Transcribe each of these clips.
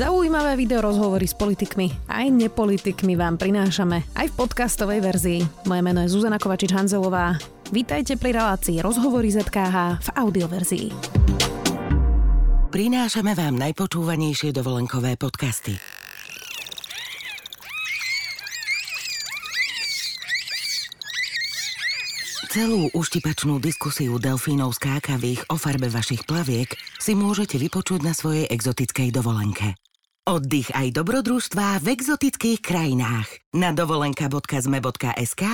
Zaujímavé video rozhovory s politikmi aj nepolitikmi vám prinášame aj v podcastovej verzii. Moje meno je Zuzana Kovačič-Hanzelová. Vítajte pri relácii Rozhovory ZKH v audioverzii. Prinášame vám najpočúvanejšie dovolenkové podcasty. Celú uštipačnú diskusiu delfínov skákavých o farbe vašich plaviek si môžete vypočuť na svojej exotickej dovolenke. Oddych aj dobrodružstvá v exotických krajinách. Na dovolenka.zme.sk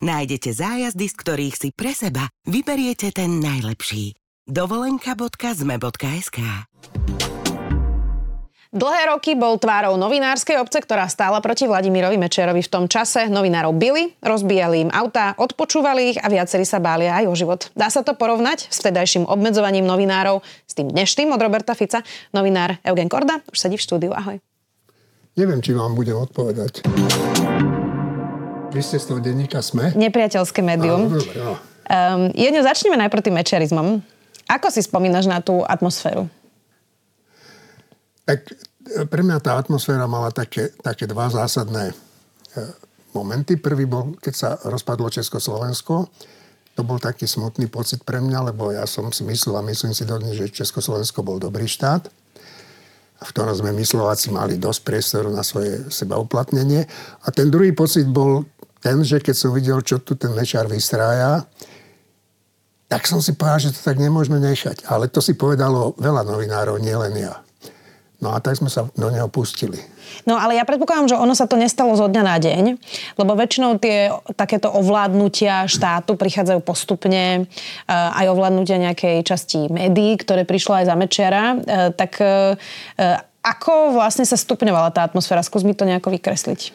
nájdete zájazdy, z ktorých si pre seba vyberiete ten najlepší. dovolenka.zme.sk Dlhé roky bol tvárou novinárskej obce, ktorá stála proti Vladimirovi Mečerovi v tom čase. Novinárov byli, rozbíjali im autá, odpočúvali ich a viacerí sa báli aj o život. Dá sa to porovnať s vtedajším obmedzovaním novinárov s tým dnešným od Roberta Fica. Novinár Eugen Korda už sedí v štúdiu. Ahoj. Neviem, či vám budem odpovedať. Vy ste z toho denníka SME? Nepriateľské médium. Áno, dobre. Um, jedno, začneme najprv tým mečerizmom. Ako si spomínaš na tú atmosféru? Tak pre mňa tá atmosféra mala také, také dva zásadné e, momenty. Prvý bol, keď sa rozpadlo Československo. To bol taký smutný pocit pre mňa, lebo ja som si myslel a myslím si dodnes, že Československo bol dobrý štát, v ktorom sme my Slováci mali dosť priestoru na svoje seba uplatnenie. A ten druhý pocit bol ten, že keď som videl, čo tu ten Mečar vystrája, tak som si povedal, že to tak nemôžeme nechať. Ale to si povedalo veľa novinárov, nielen ja. No a tak sme sa do neho pustili. No ale ja predpokladám, že ono sa to nestalo zo dňa na deň, lebo väčšinou tie takéto ovládnutia štátu prichádzajú postupne, eh, aj ovládnutia nejakej časti médií, ktoré prišlo aj za Mečiara. Eh, tak eh, ako vlastne sa stupňovala tá atmosféra? Skús mi to nejako vykresliť.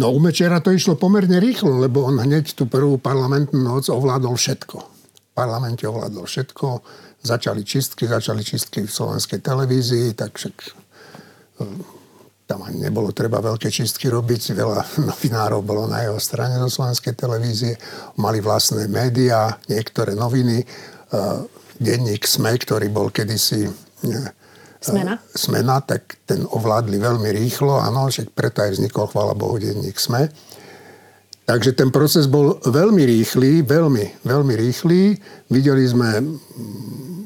No u Mečera to išlo pomerne rýchlo, lebo on hneď tú prvú parlamentnú noc ovládol všetko. V parlamente ovládol všetko začali čistky, začali čistky v slovenskej televízii, tak však e, tam ani nebolo treba veľké čistky robiť. Veľa novinárov bolo na jeho strane zo slovenskej televízie. Mali vlastné médiá, niektoré noviny. E, denník SME, ktorý bol kedysi e, Smena? Smena, tak ten ovládli veľmi rýchlo, áno, však preto aj vznikol, chvála Bohu, denník SME. Takže ten proces bol veľmi rýchly, veľmi, veľmi rýchly. Videli sme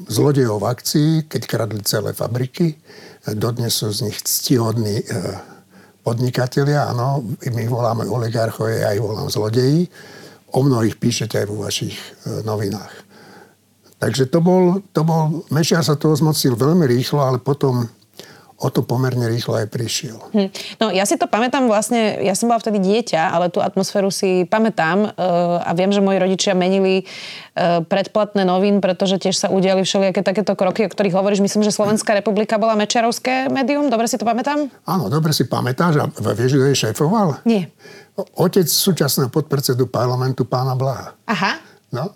zlodejov v akcii, keď kradli celé fabriky. Dodnes sú z nich ctihodní e, podnikatelia, áno, my voláme oligarchov, ja ich volám zlodeji. O mnohých píšete aj vo vašich e, novinách. Takže to bol, to bol, Mečiar sa toho zmocnil veľmi rýchlo, ale potom o to pomerne rýchlo aj prišiel. Hm. No ja si to pamätám vlastne, ja som bola vtedy dieťa, ale tú atmosféru si pamätám uh, a viem, že moji rodičia menili uh, predplatné novín, pretože tiež sa udiali všelijaké takéto kroky, o ktorých hovoríš. Myslím, že Slovenská republika bola Mečarovské médium, dobre si to pamätám? Áno, dobre si pamätáš a vieš, kto je šéfoval? Nie. Otec súčasného podpredsedu parlamentu pána Blaha. Aha. No.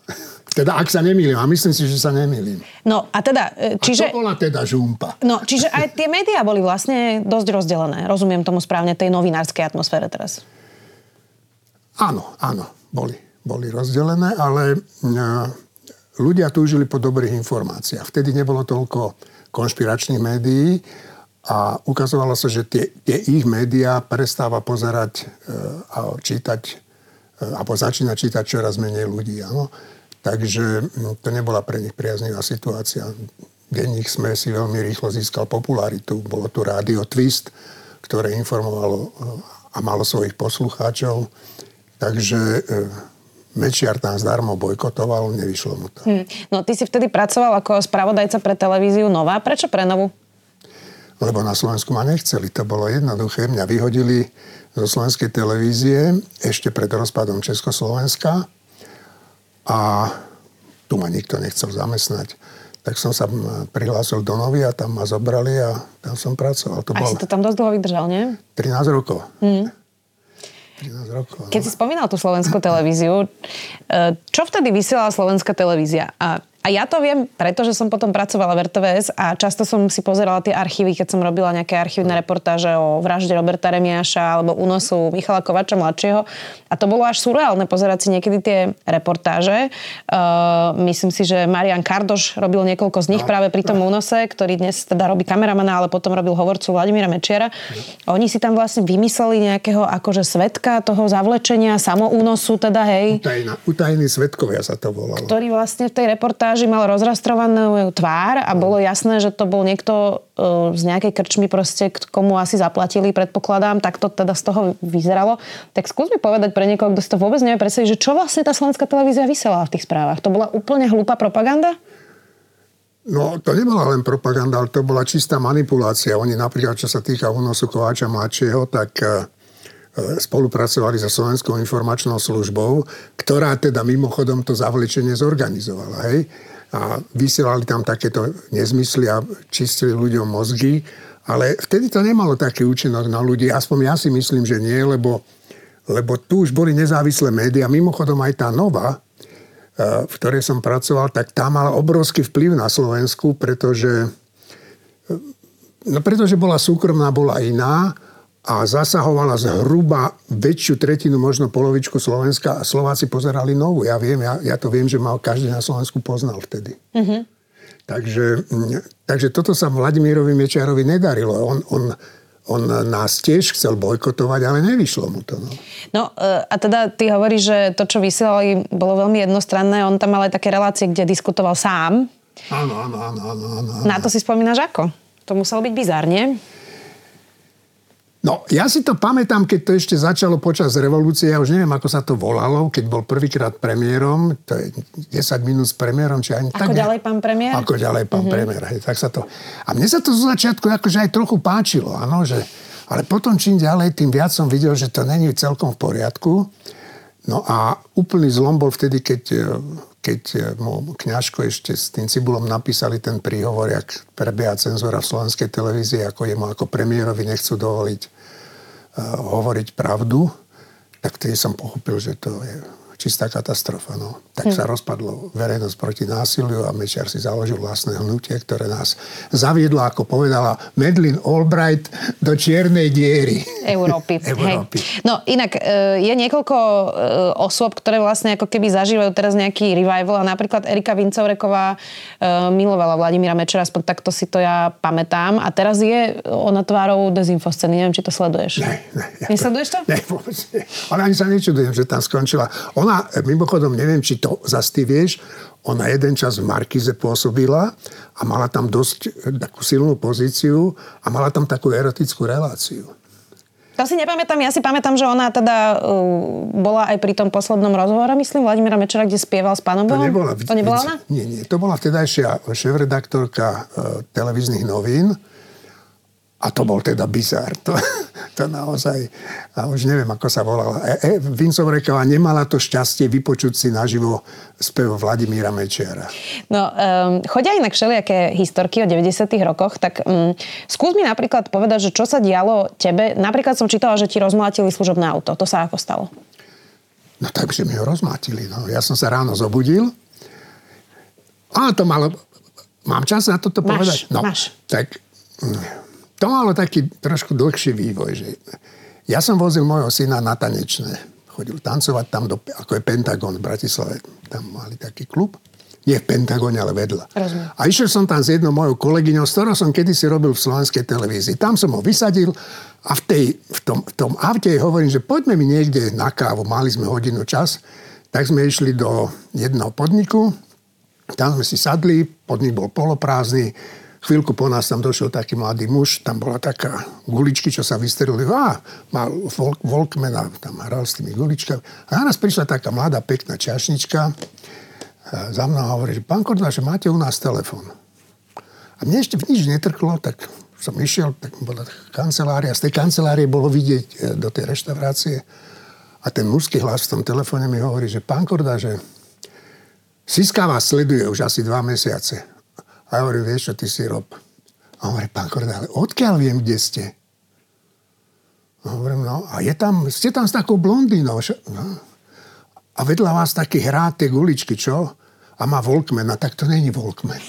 Teda ak sa nemýlim, a myslím si, že sa nemýlim. No a teda, e, čiže... A to bola teda žumpa. No, čiže aj tie médiá boli vlastne dosť rozdelené. Rozumiem tomu správne, tej novinárskej atmosfére teraz. Áno, áno, boli. Boli rozdelené, ale e, ľudia túžili po dobrých informáciách. Vtedy nebolo toľko konšpiračných médií a ukazovalo sa, že tie, tie ich médiá prestáva pozerať e, a čítať alebo začína čítať čoraz menej ľudí. Áno. Takže no, to nebola pre nich priaznivá situácia. Denník sme si veľmi rýchlo získal popularitu. Bolo tu rádio Twist, ktoré informovalo eh, a malo svojich poslucháčov. Takže eh, Mečiar tam zdarmo bojkotoval, nevyšlo mu to. Hmm. No ty si vtedy pracoval ako spravodajca pre televíziu Nová. Prečo pre Novú? Lebo na Slovensku ma nechceli. To bolo jednoduché. Mňa vyhodili zo slovenskej televízie ešte pred rozpadom Československa a tu ma nikto nechcel zamestnať. Tak som sa prihlásil do Novy a tam ma zobrali a tam som pracoval. To a bol... si to tam dosť dlho vydržal, nie? 13 rokov. Hmm. 13 rokov. Keď no. si spomínal tú slovenskú televíziu, e, čo vtedy vysielala slovenská televízia? A A ja to viem, pretože som potom pracovala v RTVS a často som si pozerala tie archívy, keď som robila nejaké archívne reportáže o vražde Roberta Remiáša alebo únosu Michala Kovača mladšieho. A to bolo až surreálne pozerať si niekedy tie reportáže. Uh, myslím si, že Marian Kardoš robil niekoľko z nich no, práve pri tom no. únose, ktorý dnes teda robí kameramana, ale potom robil hovorcu Vladimíra Mečiara. No. Oni si tam vlastne vymysleli nejakého akože svetka toho zavlečenia, samoúnosu teda, hej. Utajná, utajní svetkovia sa to volalo. Ktorý vlastne v tej reportáži reportáži mal rozrastrovanú tvár a bolo jasné, že to bol niekto e, z nejakej krčmy proste, komu asi zaplatili, predpokladám, tak to teda z toho vyzeralo. Tak skús mi povedať pre niekoho, kto si to vôbec nevie predstaviť, že čo vlastne tá slovenská televízia vysielala v tých správach. To bola úplne hlúpa propaganda? No, to nebola len propaganda, ale to bola čistá manipulácia. Oni napríklad, čo sa týka únosu Kováča mladšieho, tak e, e, spolupracovali so Slovenskou informačnou službou, ktorá teda mimochodom to zavlečenie zorganizovala. Hej? a vysielali tam takéto nezmysly a čistili ľuďom mozgy. Ale vtedy to nemalo taký účinok na ľudí. Aspoň ja si myslím, že nie, lebo, lebo tu už boli nezávislé médiá. Mimochodom aj tá Nova, e, v ktorej som pracoval, tak tá mala obrovský vplyv na Slovensku, pretože, e, no pretože bola súkromná, bola iná a zasahovala zhruba väčšiu tretinu, možno polovičku Slovenska a Slováci pozerali novú. Ja viem, ja, ja to viem, že mal každý na Slovensku poznal vtedy. Mm-hmm. Takže, takže toto sa Vladimírovi Mečiarovi nedarilo. On, on, on nás tiež chcel bojkotovať, ale nevyšlo mu to. No. no e, a teda ty hovoríš, že to, čo vysielali, bolo veľmi jednostranné. On tam mal aj také relácie, kde diskutoval sám. Áno, áno, áno. áno, áno. Na to si spomínaš ako? To muselo byť bizárne. No, ja si to pamätám, keď to ešte začalo počas revolúcie, ja už neviem, ako sa to volalo, keď bol prvýkrát premiérom, to je 10 minút s premiérom, či ani Ako tak, ďalej pán premiér? Ako ďalej pán mm-hmm. premiér, hej, tak sa to... A mne sa to zo začiatku akože aj trochu páčilo, áno, že... Ale potom čím ďalej, tým viac som videl, že to není celkom v poriadku. No a úplný zlom bol vtedy, keď, keď mu kňažko ešte s tým Cibulom napísali ten príhovor, jak prebieha cenzúra v slovenskej televízii, ako jemu ako premiérovi nechcú dovoliť hovoriť pravdu, tak tedy som pochopil, že to je čistá katastrofa. No. Tak hm. sa rozpadlo verejnosť proti násiliu a Mečiar si založil vlastné hnutie, ktoré nás zaviedlo, ako povedala Medlin Albright, do čiernej diery. Európy. Európy. Hej. No inak e, je niekoľko e, osôb, ktoré vlastne ako keby zažívajú teraz nejaký revival a napríklad Erika Vincovreková e, milovala Vladimíra Mečera, aspoň takto si to ja pamätám. A teraz je ona tvárou dezinfoscény. Neviem, či to sleduješ. Ne, ne. Ja Nesleduješ to? Ne, vôbec nie. Ona ani sa nečudujem, že tam skončila. Ona ona, mimochodom, neviem, či to zase ty vieš, ona jeden čas v Markize pôsobila a mala tam dosť eh, takú silnú pozíciu a mala tam takú erotickú reláciu. To si nepamätám, ja si pamätám, že ona teda uh, bola aj pri tom poslednom rozhovore, myslím, Vladimíra Mečera, kde spieval s pánom Bohom. To nebola, to nebola ona? Nie, nie. To bola vtedajšia šéf-redaktorka uh, televíznych novín a to bol teda bizár. To, to naozaj, a už neviem, ako sa volala. E, e, Vincovreková nemala to šťastie vypočuť si naživo spev Vladimíra Mečiara. No, um, chodia inak všelijaké historky o 90 rokoch, tak um, skús mi napríklad povedať, že čo sa dialo tebe. Napríklad som čítala, že ti rozmlátili služobné auto. To sa ako stalo? No takže mi ho rozmlátili. No. Ja som sa ráno zobudil. A to malo... Mám čas na toto máš, povedať? No, máš. Tak to malo taký trošku dlhší vývoj. Že ja som vozil môjho syna na tanečné. Chodil tancovať tam, do, ako je Pentagon v Bratislave. Tam mali taký klub. Nie v Pentagone, ale vedľa. Rozumiem. A išiel som tam s jednou mojou kolegyňou, s ktorou som kedysi robil v slovenskej televízii. Tam som ho vysadil a v, tej, v, tom, v tom aute hovorím, že poďme mi niekde na kávu. Mali sme hodinu čas. Tak sme išli do jedného podniku. Tam sme si sadli, podnik bol poloprázdny Chvíľku po nás tam došiel taký mladý muž, tam bola taká guličky, čo sa vystrelili. Á, mal Volkman a tam hral s tými guličkami. A na nás prišla taká mladá, pekná čašnička. A za mnou hovorí, že pán Kordva, že máte u nás telefon. A mne ešte nič netrklo, tak som išiel, tak bola kancelária. Z tej kancelárie bolo vidieť e, do tej reštaurácie. A ten mužský hlas v tom telefóne mi hovorí, že pán Korda, že Siska vás sleduje už asi dva mesiace. A hovorím, vieš čo, ty si rob. A hovorí, pán Kordále, odkiaľ viem, kde ste? A hovorím, no, a je tam, ste tam s takou blondínou. No. A vedľa vás taký hrá tie guličky, čo? A má Volkman. Tak to není Volkman.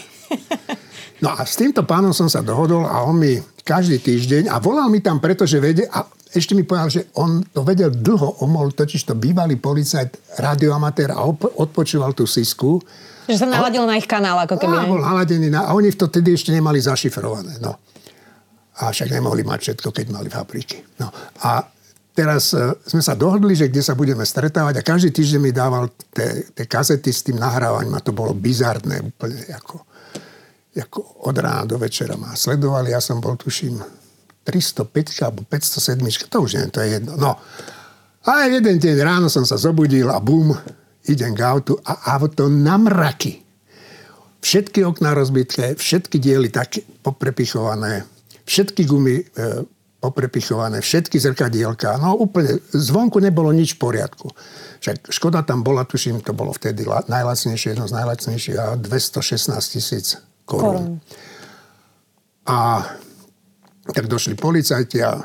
No a s týmto pánom som sa dohodol a on mi každý týždeň, a volal mi tam preto, že vedie, a ešte mi povedal, že on to vedel dlho, on bol totiž to bývalý policajt, radioamatér a odpočúval tú sisku. Že sa naladil na ich kanál, ako keby. A bol naladený na, a oni to tedy ešte nemali zašifrované. No. A však nemohli mať všetko, keď mali fabriky. No. A teraz uh, sme sa dohodli, že kde sa budeme stretávať a každý týždeň mi dával tie kazety s tým nahrávaním a to bolo bizarné úplne ako ako od rána do večera ma sledovali. Ja som bol, tuším, 305 alebo 507, to už nie, to je jedno. No. A jeden deň ráno som sa zobudil a bum, idem k autu a auto na mraky. Všetky okná rozbité, všetky diely tak poprepichované, všetky gumy e, poprepichované, všetky zrkadielka. No úplne, zvonku nebolo nič v poriadku. Však Škoda tam bola, tuším, to bolo vtedy najlacnejšie, jedno z najlacnejších a 216 tisíc korún. A tak došli policajti a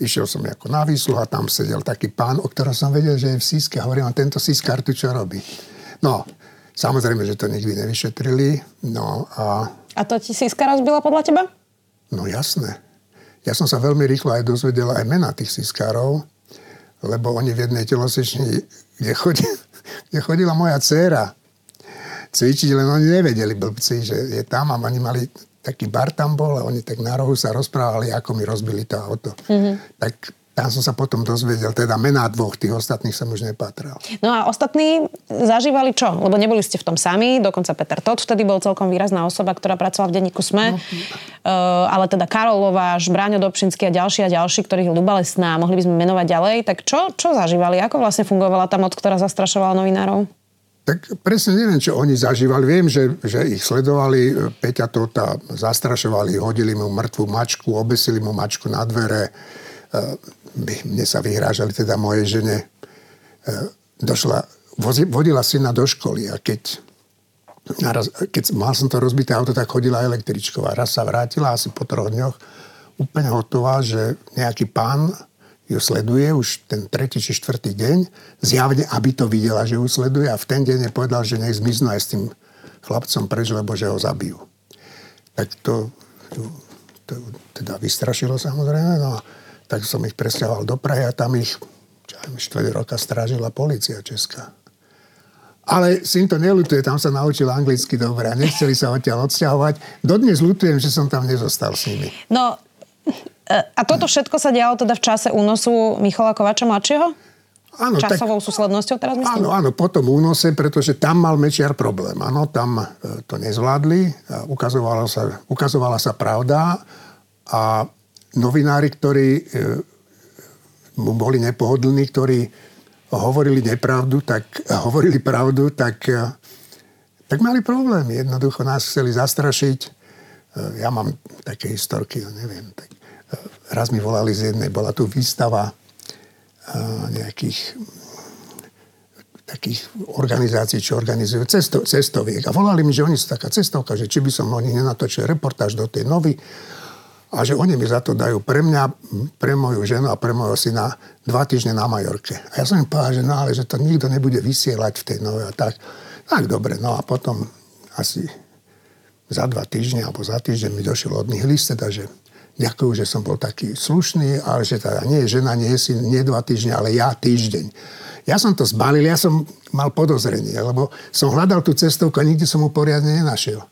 išiel som ako na výsluh a tam sedel taký pán, o ktorom som vedel, že je v síske. Hovorím, a tento sískar tu čo robí? No, samozrejme, že to nikdy nevyšetrili. No a... A to ti síska rozbila podľa teba? No jasné. Ja som sa veľmi rýchlo aj dozvedel aj mena tých sískárov, lebo oni v jednej telosečni, kde, chodí, kde chodila moja dcéra, cvičiť, len oni nevedeli blbci, že je tam a oni mali taký bar tam bol a oni tak na rohu sa rozprávali, ako mi rozbili to auto. Mm-hmm. Tak tam som sa potom dozvedel, teda mená dvoch, tých ostatných som už nepatral. No a ostatní zažívali čo? Lebo neboli ste v tom sami, dokonca Peter Todt vtedy bol celkom výrazná osoba, ktorá pracovala v denníku SME, no. uh, ale teda Karol Lováš, Bráňo Dobšinský a ďalší a ďalší, ktorých Luba Lesná, mohli by sme menovať ďalej, tak čo, čo zažívali? Ako vlastne fungovala tá moc, ktorá zastrašovala novinárov? Tak presne neviem, čo oni zažívali. Viem, že, že ich sledovali, Peťa Tota zastrašovali, hodili mu mŕtvú mačku, obesili mu mačku na dvere. E, mne sa vyhrážali teda moje žene. E, došla, vodila syna do školy a keď, naraz, keď mal som to rozbité auto, tak chodila električková. Raz sa vrátila asi po troch dňoch úplne hotová, že nejaký pán ju sleduje už ten tretí či štvrtý deň, zjavne, aby to videla, že ju sleduje a v ten deň je povedal, že nech zmiznú aj s tým chlapcom preč, lebo že ho zabijú. Tak to, to, teda vystrašilo samozrejme, no tak som ich presťahoval do Prahy a tam ich čo 4 roka strážila policia česká. Ale syn to nelutuje, tam sa naučil anglicky dobre a nechceli sa odtiaľ odsťahovať. Dodnes lutujem, že som tam nezostal s nimi. No, a toto všetko sa dialo teda v čase únosu Michala Kovača mladšieho? Áno, Časovou tak, súslednosťou teraz myslím? Áno, áno, po tom únose, pretože tam mal Mečiar problém. Áno, tam e, to nezvládli, ukazovala sa, ukazovala sa pravda a novinári, ktorí e, mu boli nepohodlní, ktorí hovorili nepravdu, tak hovorili pravdu, tak, tak mali problémy. Jednoducho nás chceli zastrašiť. Ja mám také historky, neviem, tak raz mi volali z jednej, bola tu výstava nejakých takých organizácií, čo organizujú cesto, cestoviek. A volali mi, že oni sú taká cestovka, že či by som oni nenatočil reportáž do tej novy a že oni mi za to dajú pre mňa, pre moju ženu a pre môjho syna dva týždne na Majorke. A ja som im povedal, že no ale že to nikto nebude vysielať v tej novej a tak. Tak dobre, no a potom asi za dva týždne alebo za týždeň mi došiel od nich list, teda, že ďakujú, že som bol taký slušný, ale že teda nie žena, nie syn, nie dva týždne, ale ja týždeň. Ja som to zbalil, ja som mal podozrenie, lebo som hľadal tú cestovku a nikdy som mu poriadne nenašiel.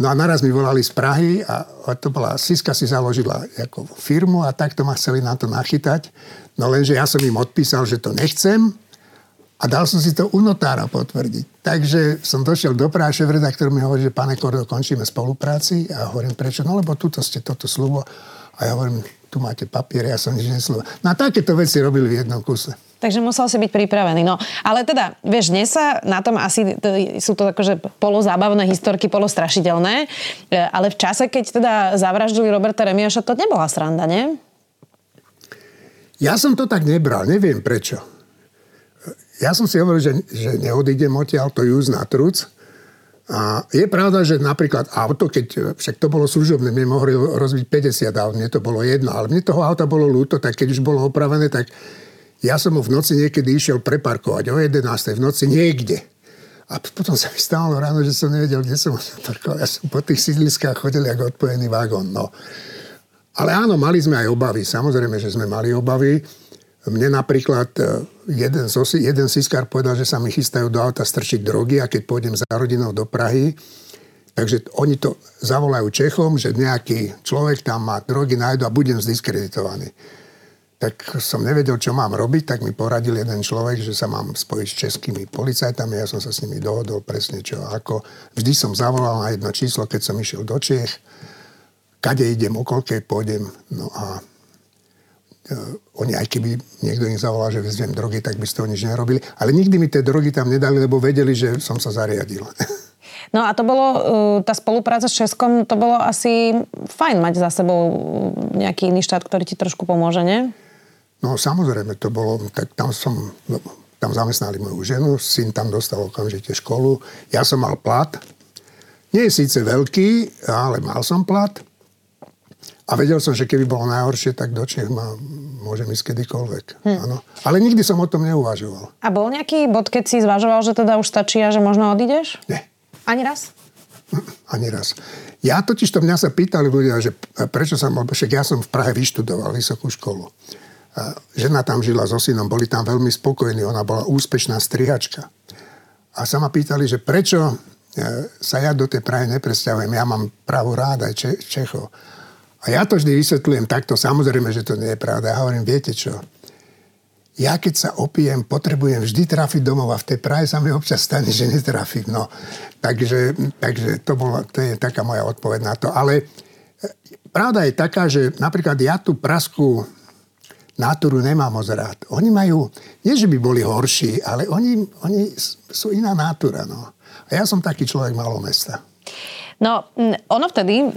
No a naraz mi volali z Prahy a to bola, Siska si založila ako firmu a takto ma chceli na to nachytať. No lenže ja som im odpísal, že to nechcem, a dal som si to u notára potvrdiť. Takže som došiel do Prahy, šéf-redaktor mi hovorí, že pane Kordo, končíme spolupráci. A hovorím, prečo? No lebo tuto ste toto slubo. A ja hovorím, tu máte papiere, ja som nič neslovo. No a takéto veci robili v jednom kuse. Takže musel si byť pripravený. No, ale teda, vieš, dnes sa na tom asi, sú to akože polozábavné historky, polostrašidelné, e, ale v čase, keď teda zavraždili Roberta Remiaša, to nebola sranda, nie? Ja som to tak nebral, neviem prečo ja som si hovoril, že, že neodídem odtiaľ, to júz na truc. A je pravda, že napríklad auto, keď však to bolo služobné, mne mohli rozbiť 50 aut, mne to bolo jedno, ale mne toho auta bolo ľúto, tak keď už bolo opravené, tak ja som mu v noci niekedy išiel preparkovať o 11. v noci niekde. A potom sa mi stalo ráno, že som nevedel, kde som parkoval. Ja som po tých sídliskách chodil ako odpojený vagón. No. Ale áno, mali sme aj obavy. Samozrejme, že sme mali obavy. Mne napríklad e, jeden, jeden siskár povedal, že sa mi chystajú do auta strčiť drogy a keď pôjdem za rodinou do Prahy, takže oni to zavolajú Čechom, že nejaký človek tam má drogy, nájdu a budem zdiskreditovaný. Tak som nevedel, čo mám robiť, tak mi poradil jeden človek, že sa mám spojiť s českými policajtami. Ja som sa s nimi dohodol presne čo ako. Vždy som zavolal na jedno číslo, keď som išiel do Čech. Kade idem, o pôjdem. No a oni aj keby niekto im zavolal, že vezmem drogy, tak by z toho nič nerobili. Ale nikdy mi tie drogy tam nedali, lebo vedeli, že som sa zariadil. No a to bolo, uh, tá spolupráca s Českom, to bolo asi fajn mať za sebou nejaký iný štát, ktorý ti trošku pomôže, nie? No samozrejme, to bolo, tak tam som, no, tam zamestnali moju ženu, syn tam dostal okamžite školu, ja som mal plat, nie je síce veľký, ale mal som plat, a vedel som, že keby bolo najhoršie, tak do Čech ma môžem ísť kedykoľvek. Hm. Ano. Ale nikdy som o tom neuvažoval. A bol nejaký bod, keď si zvažoval, že teda už stačí a že možno odídeš? Nie. Ani raz? Ani raz. Ja totiž to mňa sa pýtali ľudia, že prečo som, však ja som v Prahe vyštudoval vysokú školu. Žena tam žila so synom, boli tam veľmi spokojní, ona bola úspešná strihačka. A sa ma pýtali, že prečo e, sa ja do tej Prahy nepresťahujem. Ja mám právo rád aj Če- Čechov. A ja to vždy vysvetľujem takto, samozrejme, že to nie je pravda. Ja hovorím, viete čo, ja keď sa opijem, potrebujem vždy trafiť domov a v tej Prahe sa mi občas stane, že netrafím. No, takže, takže to, bolo, to je taká moja odpoveď na to. Ale e, pravda je taká, že napríklad ja tú praskú náturu nemám moc rád. Oni majú, nie že by boli horší, ale oni, oni sú iná nátura. No. A ja som taký človek malého mesta. No, ono vtedy, e,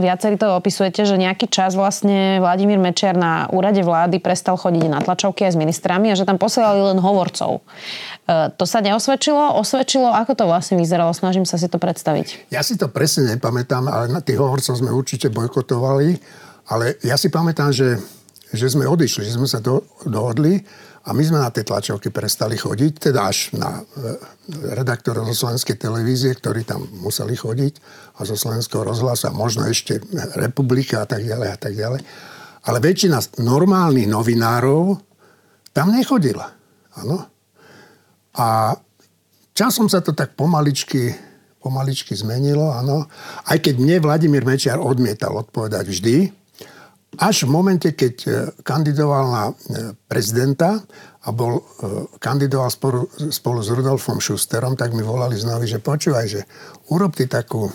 viacerí to opisujete, že nejaký čas vlastne Vladimír Mečiar na úrade vlády prestal chodiť na tlačovky aj s ministrami a že tam posielali len hovorcov. E, to sa neosvedčilo? Osvedčilo? Ako to vlastne vyzeralo? Snažím sa si to predstaviť. Ja si to presne nepamätám, ale na tých hovorcov sme určite bojkotovali. Ale ja si pamätám, že, že sme odišli, že sme sa do, dohodli a my sme na tie tlačovky prestali chodiť, teda až na e, redaktorov zo slovenskej televízie, ktorí tam museli chodiť a zo slovenského rozhlasu možno ešte Republika a tak ďalej a tak ďalej. Ale väčšina normálnych novinárov tam nechodila. Áno. A časom sa to tak pomaličky, pomaličky zmenilo, áno. Aj keď mne Vladimír Mečiar odmietal odpovedať vždy, až v momente, keď e, kandidoval na e, prezidenta a bol, e, kandidoval spolu, spolu s Rudolfom Schusterom, tak mi volali znovu, že počúvaj, že urob ty takú,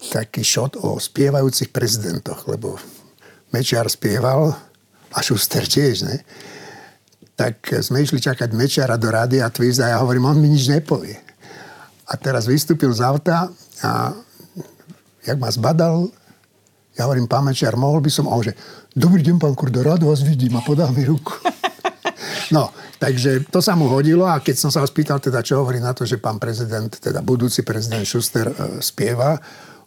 taký šot o spievajúcich prezidentoch, lebo Mečiar spieval a Schuster tiež, ne? Tak sme išli čakať Mečiara do rádia a Twist a ja hovorím, on mi nič nepovie. A teraz vystúpil z auta a jak ma zbadal, ja hovorím, pán Mečiar, mohol by som, a on že, dobrý deň, pán Kurdo, rád vás vidím a podá mi ruku. no, takže to sa mu hodilo a keď som sa ho spýtal, teda, čo hovorí na to, že pán prezident, teda budúci prezident Schuster e, spieva,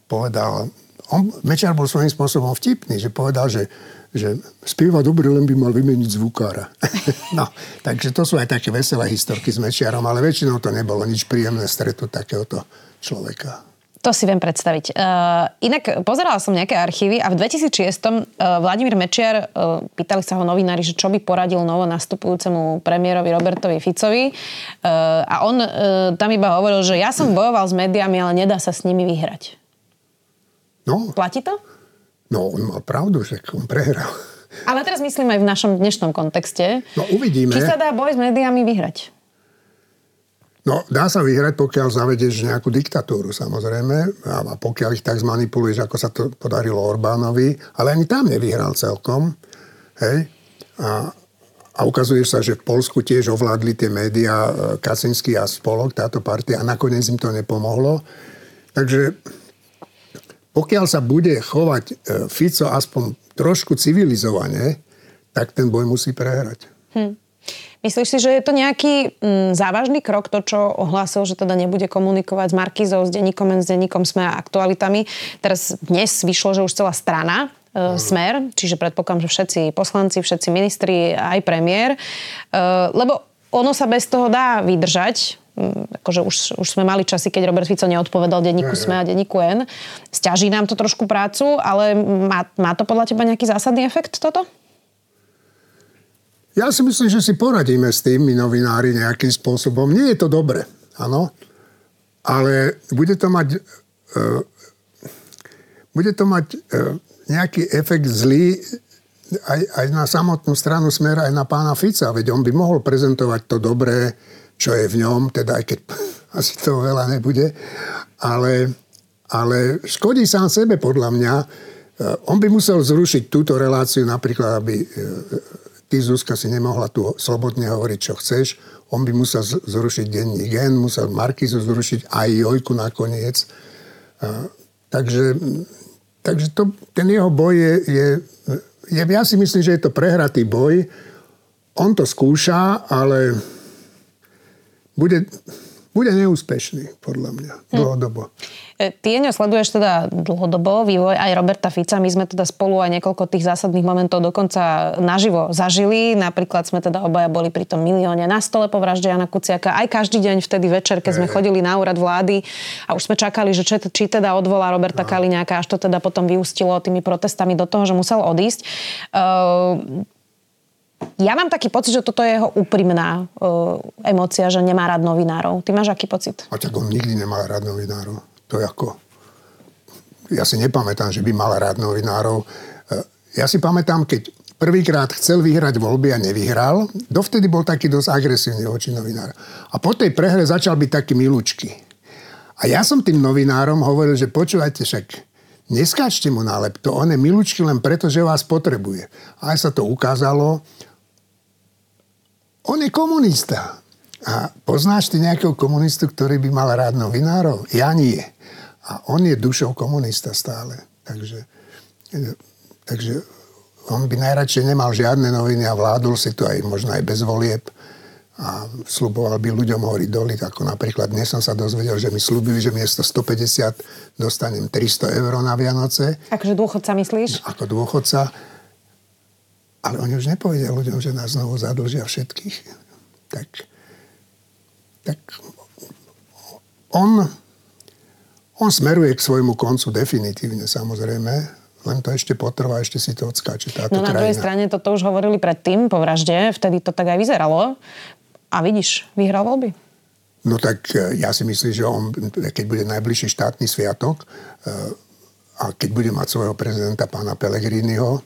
povedal, on, Mečiar bol svojím spôsobom vtipný, že povedal, že, že spieva dobre, len by mal vymeniť zvukára. no, takže to sú aj také veselé historky s Mečiarom, ale väčšinou to nebolo nič príjemné stretu takéhoto človeka. To si viem predstaviť. Uh, inak pozerala som nejaké archívy a v 2006 uh, Vladimír Mečiar, uh, pýtali sa ho novinári, že čo by poradil novo nastupujúcemu premiérovi Robertovi Ficovi. Uh, a on uh, tam iba hovoril, že ja som bojoval s médiami, ale nedá sa s nimi vyhrať. No. Platí to? No, on má pravdu, že on prehral. Ale teraz myslím aj v našom dnešnom kontexte. No uvidíme. Či sa dá boj s médiami vyhrať? No, dá sa vyhrať, pokiaľ zavedeš nejakú diktatúru, samozrejme, a pokiaľ ich tak zmanipuluješ, ako sa to podarilo Orbánovi, ale ani tam nevyhral celkom. Hej? A, a ukazuje sa, že v Polsku tiež ovládli tie médiá e, Kaczynský a spolok, táto partia, a nakoniec im to nepomohlo. Takže pokiaľ sa bude chovať e, Fico aspoň trošku civilizovane, tak ten boj musí prehrať. Hm. Myslíš si, že je to nejaký mm, závažný krok, to, čo ohlásil, že teda nebude komunikovať s Markizou, s denníkom, s denníkom SME a aktualitami? Teraz dnes vyšlo, že už celá strana e, Smer, čiže predpokladám, že všetci poslanci, všetci ministri, aj premiér. E, lebo ono sa bez toho dá vydržať, akože už, už sme mali časy, keď Robert Fico neodpovedal denníku SME a denníku N. Sťaží nám to trošku prácu, ale má, má to podľa teba nejaký zásadný efekt toto? Ja si myslím, že si poradíme s tými novinári nejakým spôsobom. Nie je to dobre, áno, ale bude to mať, uh, bude to mať uh, nejaký efekt zlý aj, aj na samotnú stranu smera, aj na pána Fica. Veď on by mohol prezentovať to dobré, čo je v ňom, teda aj keď asi to veľa nebude, ale, ale škodí sám sebe podľa mňa. Uh, on by musel zrušiť túto reláciu napríklad, aby ty Zuzka si nemohla tu slobodne hovoriť, čo chceš. On by musel zrušiť denní gen, musel Markizu zrušiť aj Jojku nakoniec. A, takže takže to, ten jeho boj je, je, je... Ja si myslím, že je to prehratý boj. On to skúša, ale bude, bude neúspešný, podľa mňa, hm. dlhodobo. Hm. Ty, sleduješ teda dlhodobo vývoj aj Roberta Fica. My sme teda spolu aj niekoľko tých zásadných momentov dokonca naživo zažili. Napríklad sme teda obaja boli pri tom milióne na stole po vražde Jana Kuciaka. Aj každý deň vtedy večer, keď sme chodili na úrad vlády a už sme čakali, že či, či teda odvolá Roberta Kaliňáka, až to teda potom vyústilo tými protestami do toho, že musel odísť. Uh, ja mám taký pocit, že toto je jeho úprimná uh, emócia, že nemá rád novinárov. Ty máš aký pocit? A tak on nikdy nemá rád novinárov. To je ako... Ja si nepamätám, že by mal rád novinárov. E, ja si pamätám, keď prvýkrát chcel vyhrať voľby a nevyhral, dovtedy bol taký dosť agresívny voči novinárom. A po tej prehre začal byť taký milúčky. A ja som tým novinárom hovoril, že počúvajte však, neskáčte mu na to on je milúčky len preto, že vás potrebuje. A aj sa to ukázalo. On je komunista. A poznáš ty nejakého komunistu, ktorý by mal rád novinárov? Ja nie. A on je dušou komunista stále. Takže, takže on by najradšej nemal žiadne noviny a vládol si to aj možno aj bez volieb a sluboval by ľuďom horiť doli, ako napríklad dnes som sa dozvedel, že mi slúbili, že miesto 150 dostanem 300 eur na Vianoce. Akože dôchodca myslíš? Ako dôchodca. Ale oni už nepovedia ľuďom, že nás znovu zadlžia všetkých. Tak tak on, on smeruje k svojmu koncu definitívne, samozrejme, len to ešte potrvá, ešte si to odskáče táto No na krajina. druhej strane toto už hovorili predtým, po vražde, vtedy to tak aj vyzeralo. A vidíš, vyhral voľby. No tak e, ja si myslím, že on, keď bude najbližší štátny sviatok e, a keď bude mať svojho prezidenta pána Pellegriniho,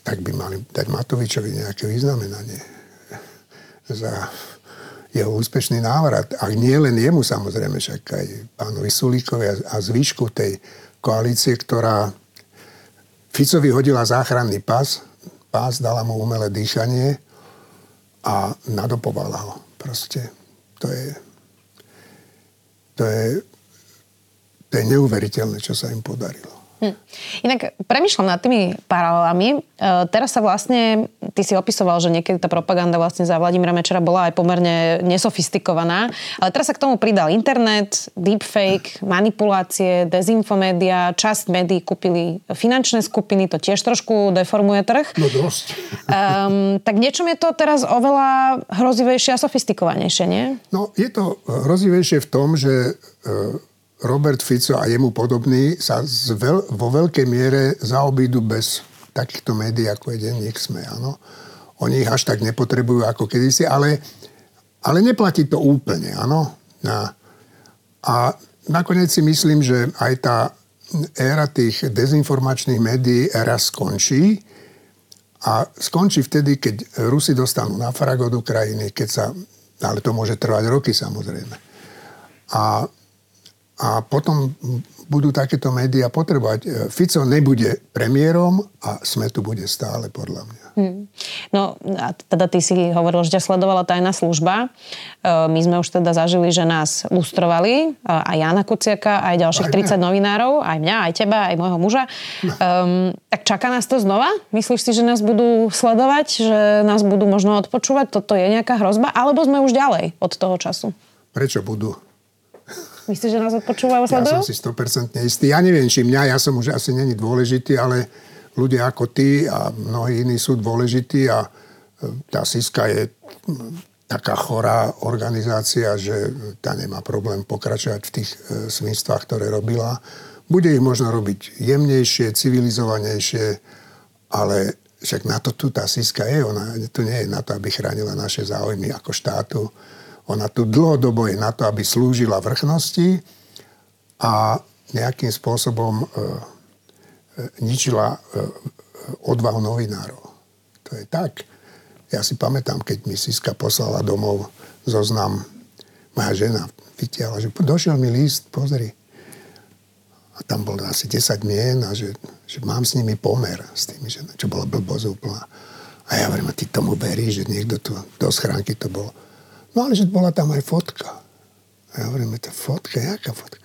tak by mali dať Matovičovi nejaké vyznamenanie za jeho úspešný návrat. A nie len jemu samozrejme, však aj pánovi Sulíkovi a, zvyšku tej koalície, ktorá Ficovi hodila záchranný pás, pás dala mu umelé dýchanie a nadopovala ho. Proste to je, to je, to je neuveriteľné, čo sa im podarilo. Hm. Inak premyšľam nad tými paralelami. E, teraz sa vlastne, ty si opisoval, že niekedy tá propaganda vlastne za Vladimíra Mečera bola aj pomerne nesofistikovaná, ale teraz sa k tomu pridal internet, deepfake, manipulácie, dezinfomédia, časť médií kúpili finančné skupiny, to tiež trošku deformuje trh. No dosť. Um, tak niečom je to teraz oveľa hrozivejšie a sofistikovanejšie, nie? No je to hrozivejšie v tom, že uh, Robert Fico a jemu podobný sa veľ, vo veľkej miere zaobídu bez takýchto médií, ako je denník SME. Áno. Oni ich až tak nepotrebujú ako kedysi, ale, ale neplatí to úplne. Áno. A, a nakoniec si myslím, že aj tá éra tých dezinformačných médií raz skončí a skončí vtedy, keď Rusi dostanú na frag od Ukrajiny, keď sa, ale to môže trvať roky samozrejme. A a potom budú takéto médiá potrebovať. E, Fico nebude premiérom a sme tu bude stále, podľa mňa. Hmm. No, a teda ty si hovoril, že ťa sledovala tajná služba. E, my sme už teda zažili, že nás lustrovali, e, aj Jana Kuciaka, aj ďalších aj 30 novinárov, aj mňa, aj teba, aj môjho muža. No. Um, tak čaká nás to znova? Myslíš si, že nás budú sledovať, že nás budú možno odpočúvať? Toto je nejaká hrozba? Alebo sme už ďalej od toho času? Prečo budú? Myslíš, že nás odpočúvajú sledujú? Ja som si 100% istý. Ja neviem, či mňa, ja som už asi není dôležitý, ale ľudia ako ty a mnohí iní sú dôležití a e, tá Siska je taká chorá organizácia, že tá nemá problém pokračovať v tých e, svinstvách, ktoré robila. Bude ich možno robiť jemnejšie, civilizovanejšie, ale však na to tu tá Siska je. Ona tu nie je na to, aby chránila naše záujmy ako štátu. Ona tu dlhodobo je na to, aby slúžila vrchnosti a nejakým spôsobom e, e, ničila e, odvahu novinárov. To je tak. Ja si pamätám, keď mi Siska poslala domov zoznam, moja žena vytiahla, že došiel mi list, pozri. A tam bolo asi 10 mien a že, že mám s nimi pomer, s tými, že, čo bola blbosť úplná. A ja hovorím, a ty tomu veríš, že niekto tu do schránky to bolo. No ale že bola tam aj fotka. A ja hovorím, to fotka, jaká fotka?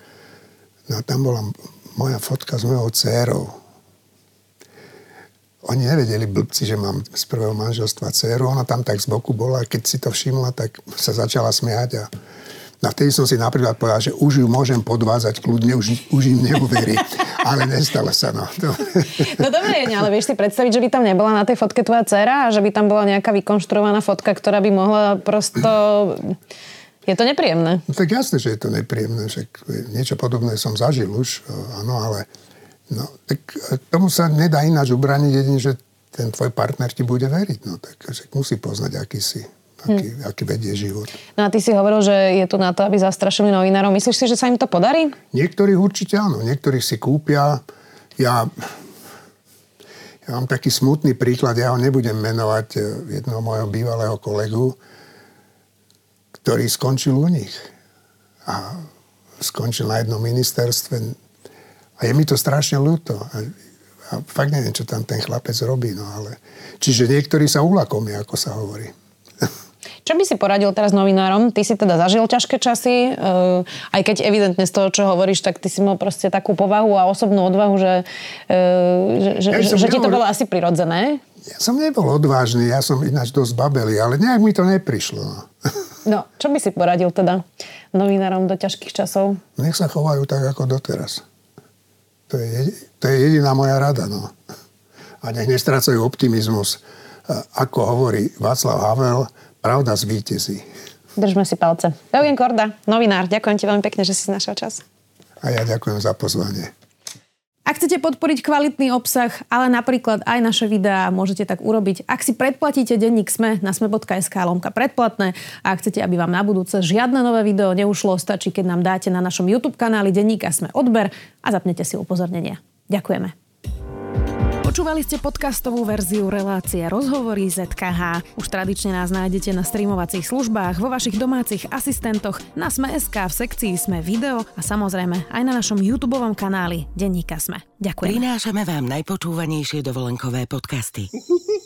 No tam bola moja fotka s mojou dcérou. Oni nevedeli blbci, že mám z prvého manželstva dceru. Ona tam tak z boku bola a keď si to všimla, tak sa začala smiať a No vtedy som si napríklad povedal, že už ju môžem podvázať kľudne, už, už im neuverí. ale nestalo sa. No, to... no dobre, ale vieš si predstaviť, že by tam nebola na tej fotke tvoja dcera a že by tam bola nejaká vykonštruovaná fotka, ktorá by mohla prosto... Je to nepríjemné. No tak jasné, že je to nepríjemné. Však niečo podobné som zažil už, áno, ale no, tak tomu sa nedá ináč ubraniť jedine, že ten tvoj partner ti bude veriť. No tak musí poznať, aký si aký, hm. aký vedie život. No a ty si hovoril, že je tu na to, aby zastrašili novinárov. Myslíš si, že sa im to podarí? Niektorých určite áno. Niektorých si kúpia. Ja, ja mám taký smutný príklad, ja ho nebudem menovať e, jedného môjho bývalého kolegu, ktorý skončil u nich. A skončil na jednom ministerstve. A je mi to strašne ľúto. A, a fakt neviem, čo tam ten chlapec robí. No ale... Čiže niektorí sa ulakomia, ako sa hovorí. Čo by si poradil teraz novinárom? Ty si teda zažil ťažké časy, uh, aj keď evidentne z toho, čo hovoríš, tak ty si mal proste takú povahu a osobnú odvahu, že, uh, že, ja že, že ti to bolo asi prirodzené. Ja som nebol odvážny, ja som ináč dosť babeli, ale nejak mi to neprišlo. No, čo by si poradil teda novinárom do ťažkých časov? Nech sa chovajú tak, ako doteraz. To je, to je jediná moja rada, no. A nech nestrácajú optimizmus. Ako hovorí Václav Havel, Pravda zvíťazí. Držme si palce. Eugen Korda, novinár, ďakujem ti veľmi pekne, že si našiel čas. A ja ďakujem za pozvanie. Ak chcete podporiť kvalitný obsah, ale napríklad aj naše videá, môžete tak urobiť. Ak si predplatíte denník SME na sme.sk lomka predplatné a ak chcete, aby vám na budúce žiadne nové video neušlo, stačí, keď nám dáte na našom YouTube kanáli denníka SME odber a zapnete si upozornenia. Ďakujeme. Počúvali ste podcastovú verziu relácie Rozhovory ZKH. Už tradične nás nájdete na streamovacích službách, vo vašich domácich asistentoch, na Sme.sk, v sekcii Sme video a samozrejme aj na našom YouTube kanáli Denníka Sme. Ďakujem. Prinášame vám najpočúvanejšie dovolenkové podcasty.